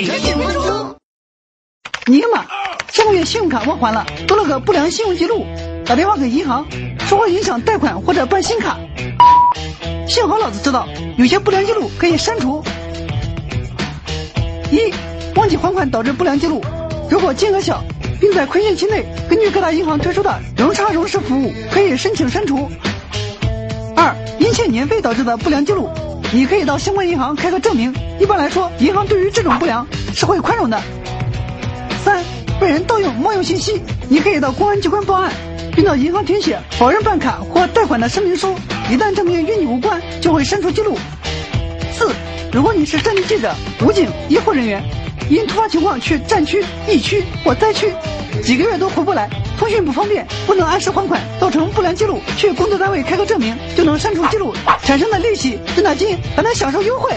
每日几分钟。尼玛，上个月信用卡忘还了，多了个不良信用记录，打电话给银行，说会影响贷款或者办新卡。幸好老子知道，有些不良记录可以删除。一，忘记还款导致不良记录，如果金额小，并在亏欠期内，根据各大银行推出的融差融实服务，可以申请删除。二，因欠年费导致的不良记录，你可以到相关银行开个证明。一般来说，银行对于这种不良是会宽容的。三，被人盗用冒用信息，你可以到公安机关报案，并到银行填写否认办卡或贷款的声明书。一旦证明与你无关，就会删除记录。四，如果你是战地记者、武警、医护人员，因突发情况去战区、疫区或灾区，几个月都回不来，通讯不方便，不能按时还款，造成不良记录，去工作单位开个证明，就能删除记录，产生的利息、滞纳金还能享受优惠。